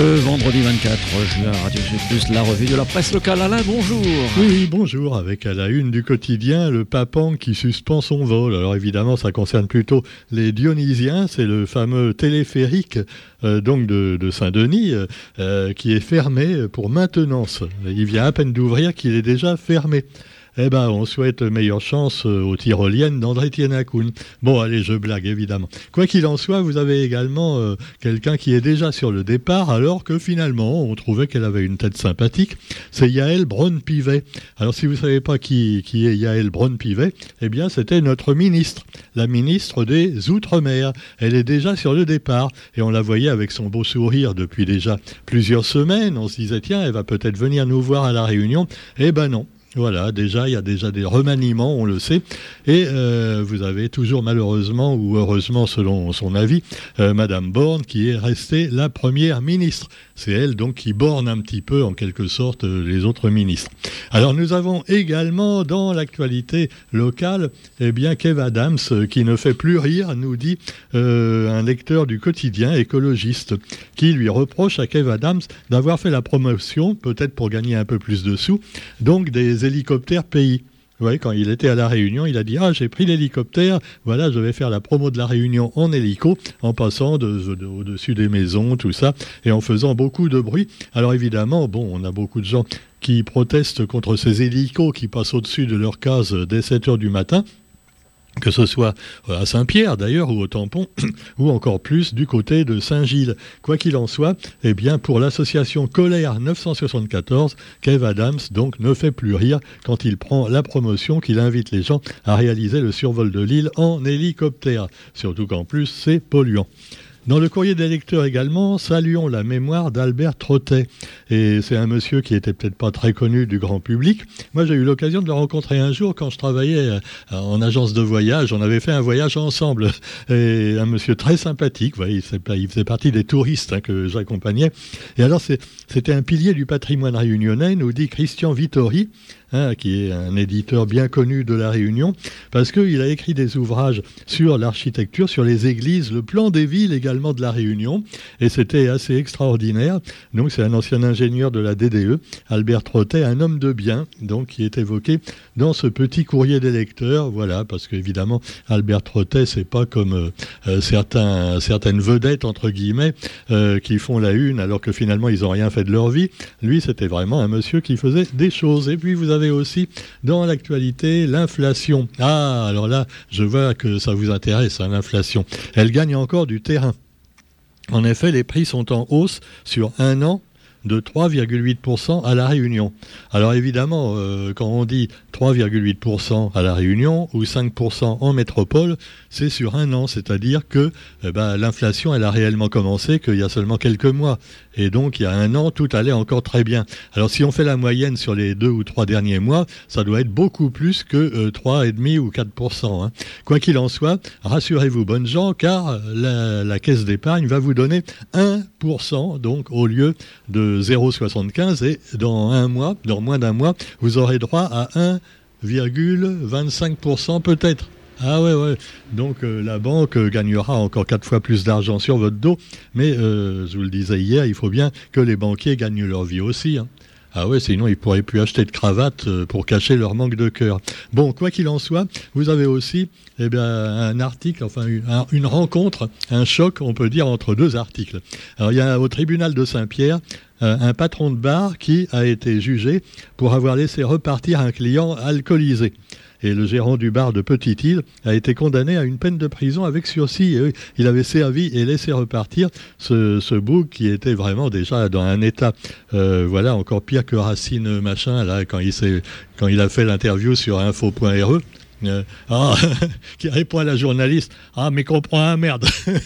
Le vendredi 24 juin, Radio Plus, la revue de la presse locale. Alain, bonjour. Oui, bonjour. Avec à la une du quotidien, le Papan qui suspend son vol. Alors évidemment, ça concerne plutôt les Dionysiens. C'est le fameux téléphérique euh, donc de, Saint-Denis euh, euh, qui est fermé pour maintenance. Il vient à peine d'ouvrir qu'il est déjà fermé eh ben, on souhaite meilleure chance euh, aux tyroliennes d'André Tienakoun. Bon, allez, je blague, évidemment. Quoi qu'il en soit, vous avez également euh, quelqu'un qui est déjà sur le départ, alors que finalement, on trouvait qu'elle avait une tête sympathique. C'est Yael Braun-Pivet. Alors, si vous ne savez pas qui, est Yael Braun-Pivet, eh bien, c'était notre ministre, la ministre des Outre-mer. Elle est déjà sur le départ, et on la voyait avec son beau sourire depuis déjà plusieurs semaines. On se disait, tiens, elle va peut-être venir nous voir à la Réunion. Eh ben non, voilà, déjà, il y a déjà des remaniements, on le sait. Et euh, vous avez toujours, malheureusement, ou heureusement selon son avis, euh, Madame Borne qui est restée la première ministre. C'est elle donc qui borne un petit peu, en quelque sorte, euh, les autres ministres. Alors nous avons également dans l'actualité locale, eh bien, Kev Adams, qui ne fait plus rire, nous dit un lecteur du quotidien écologiste, qui lui reproche à Kev Adams d'avoir fait la promotion, peut-être pour gagner un peu plus de sous, donc des hélicoptères pays. Ouais, quand il était à la Réunion, il a dit Ah, j'ai pris l'hélicoptère, voilà, je vais faire la promo de la Réunion en hélico, en passant au-dessus des maisons, tout ça, et en faisant beaucoup de bruit. Alors évidemment, bon, on a beaucoup de gens qui protestent contre ces hélicos qui passent au-dessus de leur case dès 7 heures du matin que ce soit euh, à Saint-Pierre d'ailleurs ou au Tampon, ou encore plus du côté de Saint-Gilles. Quoi qu'il en soit, eh bien pour l'association Colère 974, Kev Adams donc ne fait plus rire quand il prend la promotion qu'il invite les gens à réaliser le survol de l'île en hélicoptère. Surtout qu'en plus c'est polluant. Dans le courrier des lecteurs également, saluons la mémoire d'Albert Trottet. Et c'est un monsieur qui était peut-être pas très connu du grand public. Moi, j'ai eu l'occasion de le rencontrer un jour quand je travaillais euh, en agence de voyage. On avait fait un voyage ensemble. Et un monsieur très sympathique. il, faisait partie des touristes hein, que j'accompagnais. Et alors, c'était un pilier du patrimoine réunionnais, nous dit Christian Vittori. Hein, qui est un éditeur bien connu de la Réunion, parce qu'il a écrit des ouvrages sur l'architecture, sur les églises, le plan des villes également de la Réunion, et c'était assez extraordinaire. Donc c'est un ancien ingénieur de la DDE, Albert Trottet, un homme de bien, donc qui est évoqué dans ce petit courrier des lecteurs, voilà, parce qu'évidemment Albert Trottet, c'est pas comme euh, euh, certains, certaines vedettes entre guillemets euh, qui font la une alors que finalement ils n'ont rien fait de leur vie. Lui, c'était vraiment un monsieur qui faisait des choses. Et puis vous avez aussi dans l'actualité l'inflation. Ah, alors là, je vois que ça vous intéresse, hein, l'inflation. Elle gagne encore du terrain. En effet, les prix sont en hausse sur un an de 3,8% à la Réunion. Alors évidemment, euh, quand on dit 3,8% à la Réunion ou 5% en métropole, c'est sur un an, c'est-à-dire que eh ben, l'inflation, elle a réellement commencé qu'il y a seulement quelques mois. Et donc, il y a un an, tout allait encore très bien. Alors si on fait la moyenne sur les deux ou trois derniers mois, ça doit être beaucoup plus que 3,5 euh, ou 4%. Hein. Quoi qu'il en soit, rassurez-vous, bonnes gens, car la, la caisse d'épargne va vous donner 1%, donc au lieu de 0,75 et dans un mois, dans moins d'un mois, vous aurez droit à 1,25% peut-être. Ah ouais, ouais. Donc euh, la banque gagnera encore quatre fois plus d'argent sur votre dos. Mais euh, je vous le disais hier, il faut bien que les banquiers gagnent leur vie aussi. Hein. Ah ouais, sinon ils pourraient plus acheter de cravates euh, pour cacher leur manque de cœur. Bon, quoi qu'il en soit, vous avez aussi eh bien, un article, enfin une, rencontre, un choc, on peut dire, entre deux articles. Alors il y a au tribunal de Saint-Pierre euh, un patron de bar qui a été jugé pour avoir laissé repartir un client alcoolisé et le gérant du bar de Petite-Île a été condamné à une peine de prison avec sursis. il avait servi et laissé repartir ce, ce bouc qui était vraiment déjà dans un état, euh, voilà, encore pire que Racine machin là quand il quand il a fait l'interview sur info.re. Euh, ah, qui répond à la journaliste Ah, mais comprends, un merde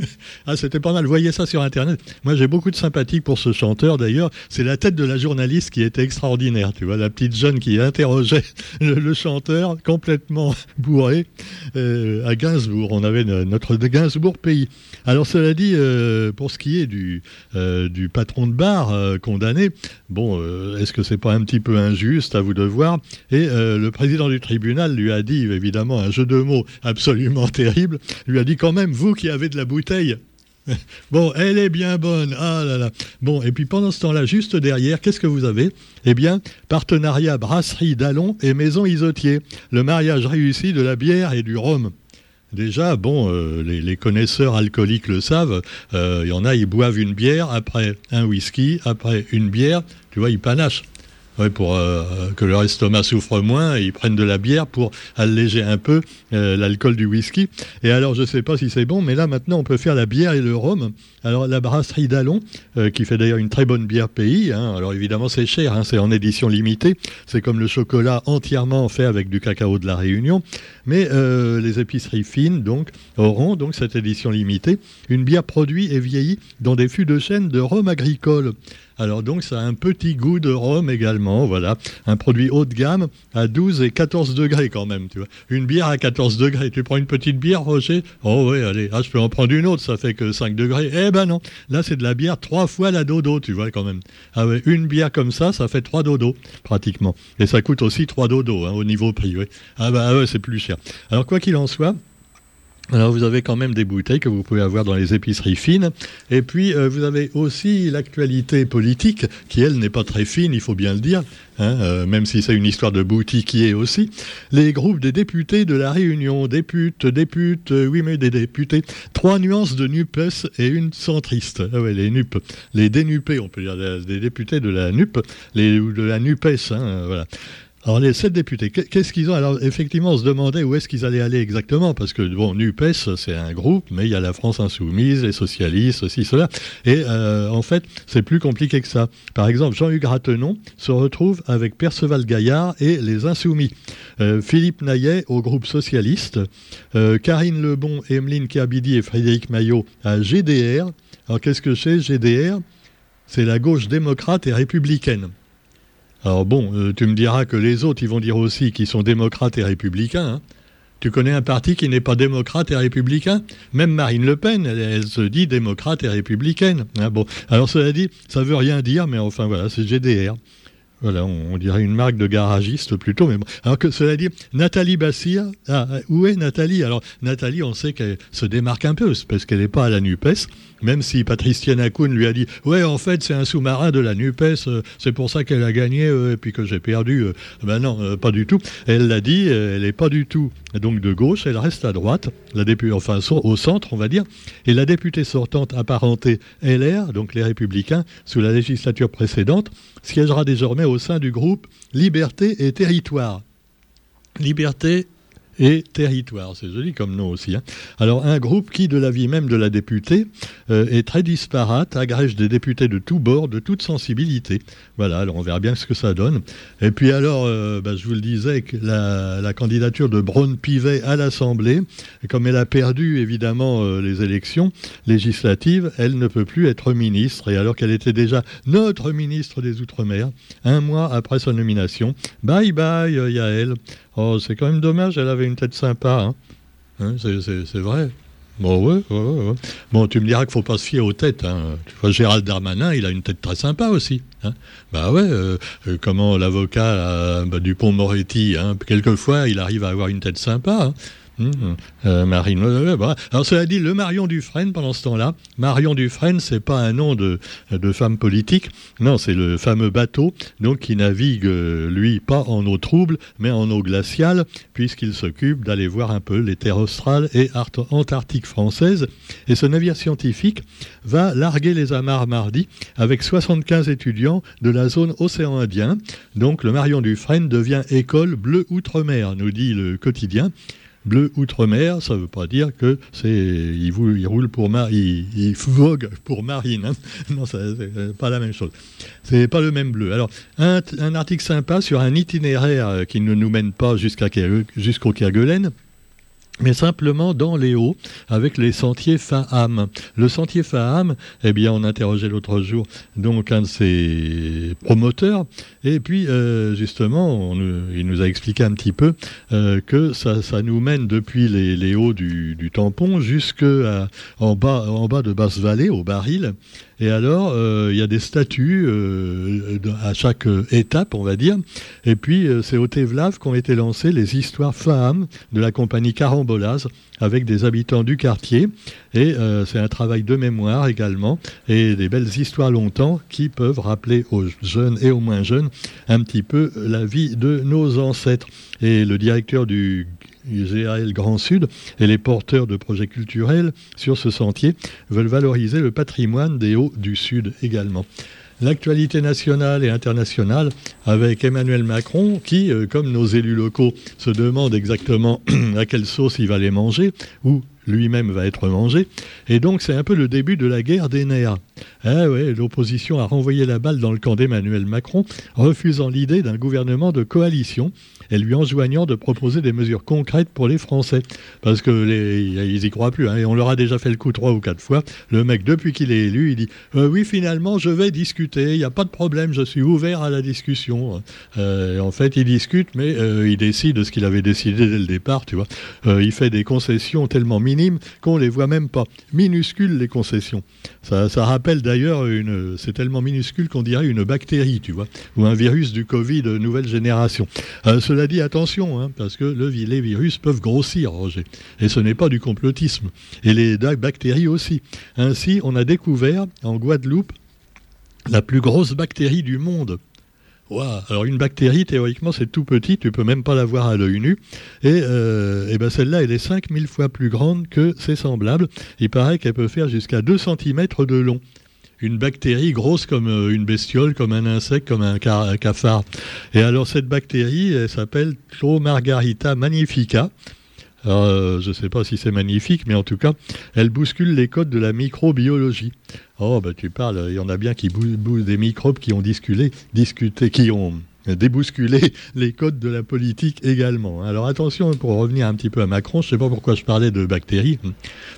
Ah, c'était pas mal. Voyez ça sur Internet. Moi, j'ai beaucoup de sympathie pour ce chanteur, d'ailleurs. C'est la tête de la journaliste qui était extraordinaire. Tu vois, la petite jeune qui interrogeait le, chanteur, complètement bourré, euh, à Gainsbourg. On avait notre Gainsbourg pays. Alors, cela dit, euh, pour ce qui est du, du patron de bar condamné, bon, est-ce que c'est pas un petit peu injuste à vous de voir? Et le président du tribunal lui a dit évidemment un jeu de mots absolument terrible, lui a dit quand même, vous qui avez de la bouteille, bon, elle est bien bonne. Ah là là. Bon, et puis pendant ce temps-là, juste derrière, qu'est-ce que vous avez? Eh bien, partenariat brasserie d'Allon et maison Isotier. Le mariage réussi de la bière et du rhum. Déjà, bon, euh, les, connaisseurs alcooliques le savent, euh, il y en a, ils boivent une bière, après un whisky, après une bière, tu vois, ils panachent. Pour euh, que leur estomac souffre moins, ils prennent de la bière pour alléger un peu euh, l'alcool du whisky. Et alors, je ne sais pas si c'est bon, mais là, maintenant, on peut faire la bière et le rhum. Alors, la brasserie d'Allon, euh, qui fait d'ailleurs une très bonne bière pays, hein. alors évidemment, c'est cher, hein, c'est en édition limitée. C'est comme le chocolat entièrement fait avec du cacao de la Réunion. Mais les épiceries fines, donc, auront donc cette édition limitée, une bière produite et vieillie dans des fûts de chêne de rhum agricole. Alors donc ça a un petit goût de rhum également, voilà. Un produit haut de gamme à 12 et 14 degrés quand même, tu vois. Une bière à 14 degrés. Tu prends une petite bière, Roger? Oh oui, allez, ah, je peux en prendre une autre, ça fait que 5 degrés. Eh ben non, là c'est de la bière trois fois la dodo, tu vois quand même. Ah une bière comme ça, ça fait 3 dodo, pratiquement. Et ça coûte aussi 3 dodo hein, au niveau prix. Ah bah ouais, c'est plus cher. Alors quoi qu'il en soit, alors vous avez quand même des bouteilles que vous pouvez avoir dans les épiceries fines. Et puis euh, vous avez aussi l'actualité politique, qui elle n'est pas très fine, il faut bien le dire, hein, euh, même si c'est une histoire de boutiquier aussi. Les groupes des députés de la Réunion, députes, députes, euh, oui mais des députés, trois nuances de NUPES et une centriste. Ah ouais, les NUP, les dénupés, on peut dire, des députés de la NUP, les, de la NUPES, hein, voilà. Alors les sept députés, qu'est-ce qu'ils ont? Alors effectivement, on se demandait où est-ce qu'ils allaient aller exactement, parce que bon, NUPES, c'est un groupe, mais il y a la France insoumise, les socialistes, ceci, cela. Et euh, en fait, c'est plus compliqué que ça. Par exemple, Jean-Hugues Ratenon se retrouve avec Perceval Gaillard et les Insoumis. Euh, Philippe Naillet au groupe socialiste. Euh, Karine Lebon, Emeline Kiabidi et Frédéric Maillot à GDR. Alors qu'est-ce que c'est GDR C'est la gauche démocrate et républicaine. Alors bon, euh, tu me diras que les autres, ils vont dire aussi qu'ils sont démocrates et républicains. Hein. Tu connais un parti qui n'est pas démocrate et républicain? Même Marine Le Pen, elle, se dit démocrate et républicaine. Hein. bon, alors cela dit, ça veut rien dire, mais enfin voilà, c'est GDR. Voilà, on, dirait une marque de garagiste plutôt. Mais. Alors que cela dit, Nathalie Bassir, ah, où est Nathalie? Alors Nathalie, on sait qu'elle se démarque un peu parce qu'elle n'est pas à la NUPES même si Patricia Nakoun lui a dit Ouais, en fait, c'est un sous-marin de la NUPES, euh, c'est pour ça qu'elle a gagné euh, et puis que j'ai perdu. Euh. ben non, pas du tout. Elle l'a dit, elle n'est pas du tout donc de gauche, elle reste à droite, la députée, enfin au centre, on va dire. Et la députée sortante apparentée LR, donc les Républicains, sous la législature précédente, siégera désormais au sein du groupe Liberté et Territoire. Liberté et territoire. C'est joli comme nom aussi. Hein. Alors un groupe qui, de l'avis même de la députée, euh, est très disparate, agrège des députés de tous bords, de toute sensibilité. Voilà, alors on verra bien ce que ça donne. Et puis alors, euh, bah, je vous le disais, la, candidature de Braun Pivet à l'Assemblée, comme elle a perdu évidemment euh, les élections législatives, elle ne peut plus être ministre. Et alors qu'elle était déjà notre ministre des Outre-mer, un mois après sa nomination, bye bye Yael. Oh, c'est quand même dommage, elle avait une tête sympa. Hein. hein c'est vrai. Bon, ouais, ouais, ouais, Bon, tu me diras qu'il faut pas se fier aux têtes. Hein. Tu vois, Gérald Darmanin, il a une tête très sympa aussi. Hein. Bah ouais, euh, euh, comment l'avocat bah, Dupont-Moretti, hein, quelquefois, il arrive à avoir une tête sympa. Mmh. Euh, Marine. Alors cela dit, le Marion Dufresne, pendant ce temps-là, Marion Dufresne, c'est pas un nom de, de femme politique, non, c'est le fameux bateau, donc qui navigue, euh, lui, pas en eau trouble, mais en eau glaciale, puisqu'il s'occupe d'aller voir un peu les terres australes et antarctiques françaises. Et ce navire scientifique va larguer les amarres mardi avec 75 étudiants de la zone océan Indien. Donc le Marion Dufresne devient école bleue outre-mer, nous dit le quotidien. Bleu outre-mer, ça ne veut pas dire que c'est il, roule pour mar il, il, vogue pour marine. Hein. Non, c'est pas la même chose. C'est pas le même bleu. Alors, un, un, article sympa sur un itinéraire qui ne nous mène pas jusqu'au Kerguelen mais simplement dans les hauts, avec les sentiers Faham. Le sentier Faham, eh bien, on interrogeait l'autre jour donc un de ses promoteurs, et puis euh, justement, il nous a expliqué un petit peu euh, que ça, nous mène depuis les, hauts du, tampon jusque en bas, en bas de Basse-Vallée, au Baril, et alors, euh, il y a des statues euh, à chaque étape, on va dire. Et puis, euh, c'est au Tevlav qu'ont été lancées les histoires femmes de la compagnie Caron Bolas avec des habitants du quartier. Et c'est un travail de mémoire également et des belles histoires longtemps qui peuvent rappeler aux jeunes et aux moins jeunes un petit peu la vie de nos ancêtres. Et le directeur du GAL Grand Sud et les porteurs de projets culturels sur ce sentier veulent valoriser le patrimoine des Hauts du Sud également. L'actualité nationale et internationale avec Emmanuel Macron qui, euh, comme nos élus locaux, se demande exactement à quelle sauce il va les manger ou lui-même va être mangé. Et donc c'est un peu le début de la guerre des nerfs. Ah l'opposition a renvoyé la balle dans le camp d'Emmanuel Macron, refusant l'idée d'un gouvernement de coalition et lui enjoignant de proposer des mesures concrètes pour les Français. Parce que les, ils y croient plus. Hein, et on leur a déjà fait le coup trois ou quatre fois. Le mec, depuis qu'il est élu, il dit euh, Oui, finalement, je vais discuter. Il n'y a pas de problème. Je suis ouvert à la discussion. Euh, en fait, il discute, mais euh, il décide de ce qu'il avait décidé dès le départ. Tu vois. il fait des concessions tellement minimes qu'on les voit même pas. Minuscules, les concessions. Ça, ça rappelle d'ailleurs. C'est tellement minuscule qu'on dirait une bactérie, tu vois, ou un virus du Covid nouvelle génération. cela dit, attention, hein, parce que le, les virus peuvent grossir, Roger. Et ce n'est pas du complotisme. Et les bactéries aussi. Ainsi, on a découvert en Guadeloupe la plus grosse bactérie du monde. Alors une bactérie, théoriquement, c'est tout petit, tu peux même pas la voir à l'œil nu. Et, euh, et ben celle-là, elle est 5000 fois plus grande que ses semblables. Il paraît qu'elle peut faire jusqu'à 2 cm de long. Une bactérie grosse comme euh, une bestiole, comme un insecte, comme un, cafard. Et alors cette bactérie, elle s'appelle Margarita magnifica. Euh, je ne sais pas si c'est magnifique, mais en tout cas, elle bouscule les codes de la microbiologie. Oh, bah tu parles, il y en a bien qui bousculent des microbes qui ont discuté, discuté, qui ont débousculer les codes de la politique également. Alors attention, pour revenir un petit peu à Macron, je ne sais pas pourquoi je parlais de bactéries,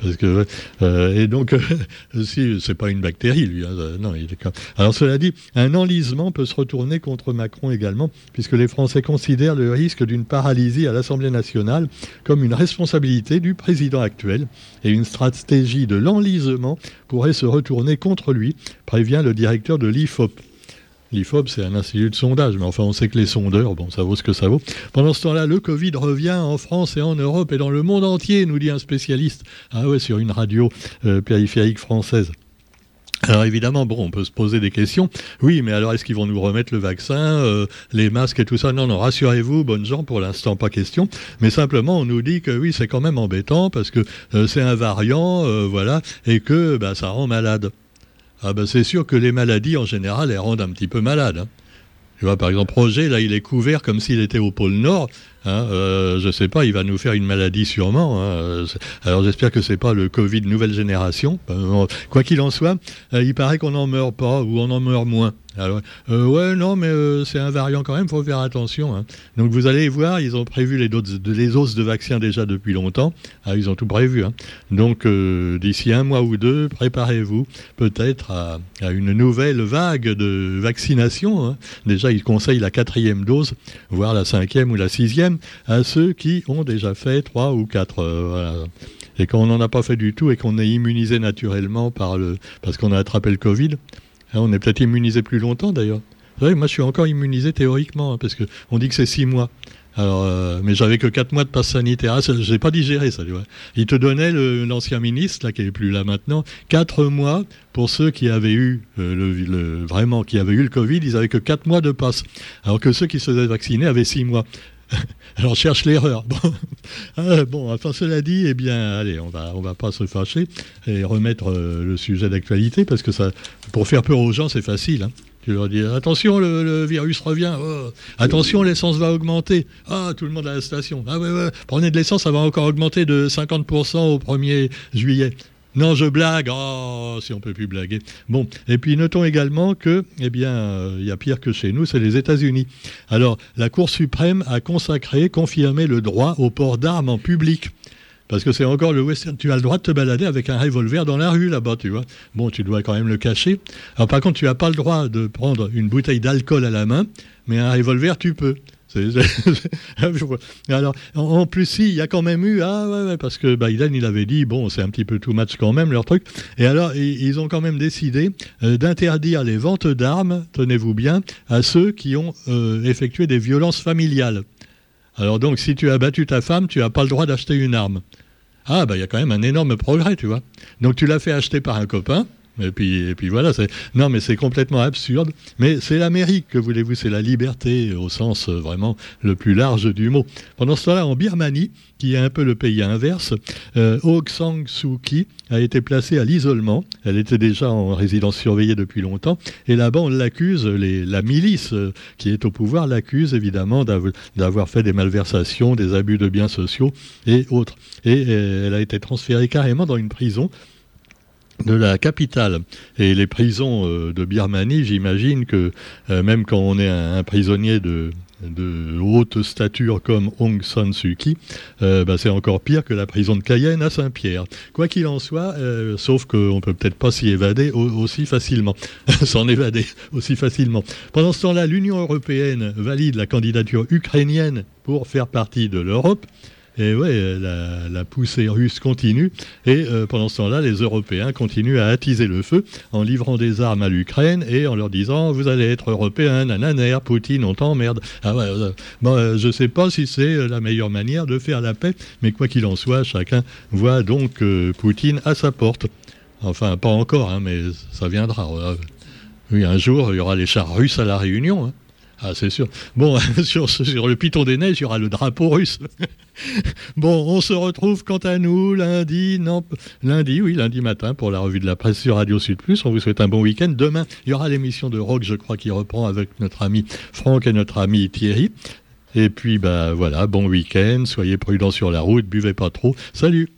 parce que euh, et donc si c'est pas une bactérie lui, hein, non, il est Alors cela dit, un enlisement peut se retourner contre Macron également, puisque les Français considèrent le risque d'une paralysie à l'Assemblée nationale comme une responsabilité du président actuel, et une stratégie de l'enlisement pourrait se retourner contre lui, prévient le directeur de l'IFOP. L'IFOP, c'est un institut de sondage, mais enfin, on sait que les sondeurs, bon, ça vaut ce que ça vaut. Pendant ce temps-là, le Covid revient en France et en Europe et dans le monde entier, nous dit un spécialiste. Ah ouais, sur une radio euh, périphérique française. Alors évidemment, bon, on peut se poser des questions. Oui, mais alors est-ce qu'ils vont nous remettre le vaccin, euh, les masques et tout ça? Non, non, rassurez-vous, bonnes gens, pour l'instant pas question. Mais simplement, on nous dit que oui, c'est quand même embêtant parce que euh, c'est un variant, voilà, et que bah, ça rend malade. Ah ben c'est sûr que les maladies en général elles rendent un petit peu malade. Hein. Tu vois, par exemple, Roger, là, il est couvert comme s'il était au pôle Nord. Hein, euh, je sais pas, il va nous faire une maladie sûrement. Hein. Alors j'espère que c'est pas le Covid nouvelle génération. Euh, quoi qu'il en soit, euh, il paraît qu'on n'en meurt pas ou on en meurt moins. Alors, euh, ouais, non, mais c'est un variant quand même, faut faire attention. Hein. Donc vous allez voir, ils ont prévu les doses de, les de vaccins déjà depuis longtemps. Ah, ils ont tout prévu. Hein. Donc d'ici un mois ou deux, préparez-vous peut-être à, une nouvelle vague de vaccination. Hein. Déjà, ils conseillent la quatrième dose, voire la cinquième ou la sixième à ceux qui ont déjà fait trois ou quatre. Euh, et quand on n'en a pas fait du tout et qu'on est immunisé naturellement par le, parce qu'on a attrapé le Covid, on est peut-être immunisé plus longtemps d'ailleurs. moi je suis encore immunisé théoriquement, hein, parce qu'on dit que c'est six mois. Euh, mais j'avais que quatre mois de passe sanitaire. Ah, j'ai pas digéré ça. Il te donnait l'ancien ministre là qui est plus là maintenant quatre mois pour ceux qui avaient eu euh, le, vraiment qui avaient eu le Covid. Ils avaient que quatre mois de passe, alors que ceux qui se faisaient vacciner avaient six mois. Alors cherche l'erreur. Ah, bon. enfin cela dit, eh bien, allez, on va, on va pas se fâcher et remettre euh, le sujet d'actualité parce que ça, pour faire peur aux gens, c'est facile. Hein. Tu leur dis attention, le, virus revient. Oh. Attention, l'essence va augmenter. Ah, tout le monde à la station. Ah ouais, ouais. Prenez de l'essence, ça va encore augmenter de 50% au 1er juillet. Non, je blague. Oh, si on peut plus blaguer. Bon, et puis notons également que, eh bien, euh, il y a pire que chez nous, c'est les États-Unis. Alors, la Cour suprême a consacré, confirmé le droit au port d'armes en public. Parce que c'est encore le western. Tu as le droit de te balader avec un revolver dans la rue là-bas, tu vois. Bon, tu dois quand même le cacher. Alors par contre, tu n'as pas le droit de prendre une bouteille d'alcool à la main, mais un revolver, tu peux. Alors, en plus, si, il y a quand même eu, ah ouais, ouais parce que Biden, il avait dit, bon, c'est un petit peu too much quand même, leur truc. Et alors, ils ont quand même décidé euh, d'interdire les ventes d'armes, tenez-vous bien, à ceux qui ont euh, effectué des violences familiales. Alors donc, si tu as battu ta femme, tu n'as pas le droit d'acheter une arme. Ah, bah il y a quand même un énorme progrès, tu vois. Donc tu l'as fait acheter par un copain, et puis, et puis voilà, non mais c'est complètement absurde. Mais c'est l'Amérique, que voulez-vous, c'est la liberté au sens euh, vraiment le plus large du mot. Pendant ce temps-là, en Birmanie, qui est un peu le pays inverse, euh, Aung San Suu Kyi a été placée à l'isolement. Elle était déjà en résidence surveillée depuis longtemps. Et là-bas, on l'accuse, la milice euh, qui est au pouvoir l'accuse évidemment d'avoir fait des malversations, des abus de biens sociaux et autres. Et elle a été transférée carrément dans une prison de la capitale. Et les prisons euh, de Birmanie, j'imagine que euh, même quand on est un, prisonnier de, haute stature comme Aung San Suu Kyi, euh, bah, c'est encore pire que la prison de Cayenne à Saint-Pierre. Quoi qu'il en soit, sauf qu'on peut peut-être pas s'y évader aussi facilement, s'en évader aussi facilement. Pendant ce temps-là, l'Union européenne valide la candidature ukrainienne pour faire partie de l'Europe. Et ouais, la, poussée russe continue. Et euh, pendant ce temps-là, les Européens continuent à attiser le feu en livrant des armes à l'Ukraine et en leur disant Vous allez être Européens, nananer, Poutine, on t'emmerde. Ah ouais, euh, euh, je ne sais pas si c'est la meilleure manière de faire la paix, mais quoi qu'il en soit, chacun voit donc Poutine à sa porte. Enfin, pas encore, hein, mais ça viendra. Oui, un jour, il y aura les chars russes à la Réunion. Hein. Ah, c'est sûr. Bon, sur, le Piton des Neiges, il y aura le drapeau russe. bon, on se retrouve quant à nous lundi, non, lundi, oui, lundi matin pour la revue de la presse sur Radio Sud Plus. On vous souhaite un bon week-end. Demain, il y aura l'émission de rock, je crois, qui reprend avec notre ami Franck et notre ami Thierry. Et puis, bah voilà, bon week-end. Soyez prudents sur la route, buvez pas trop. Salut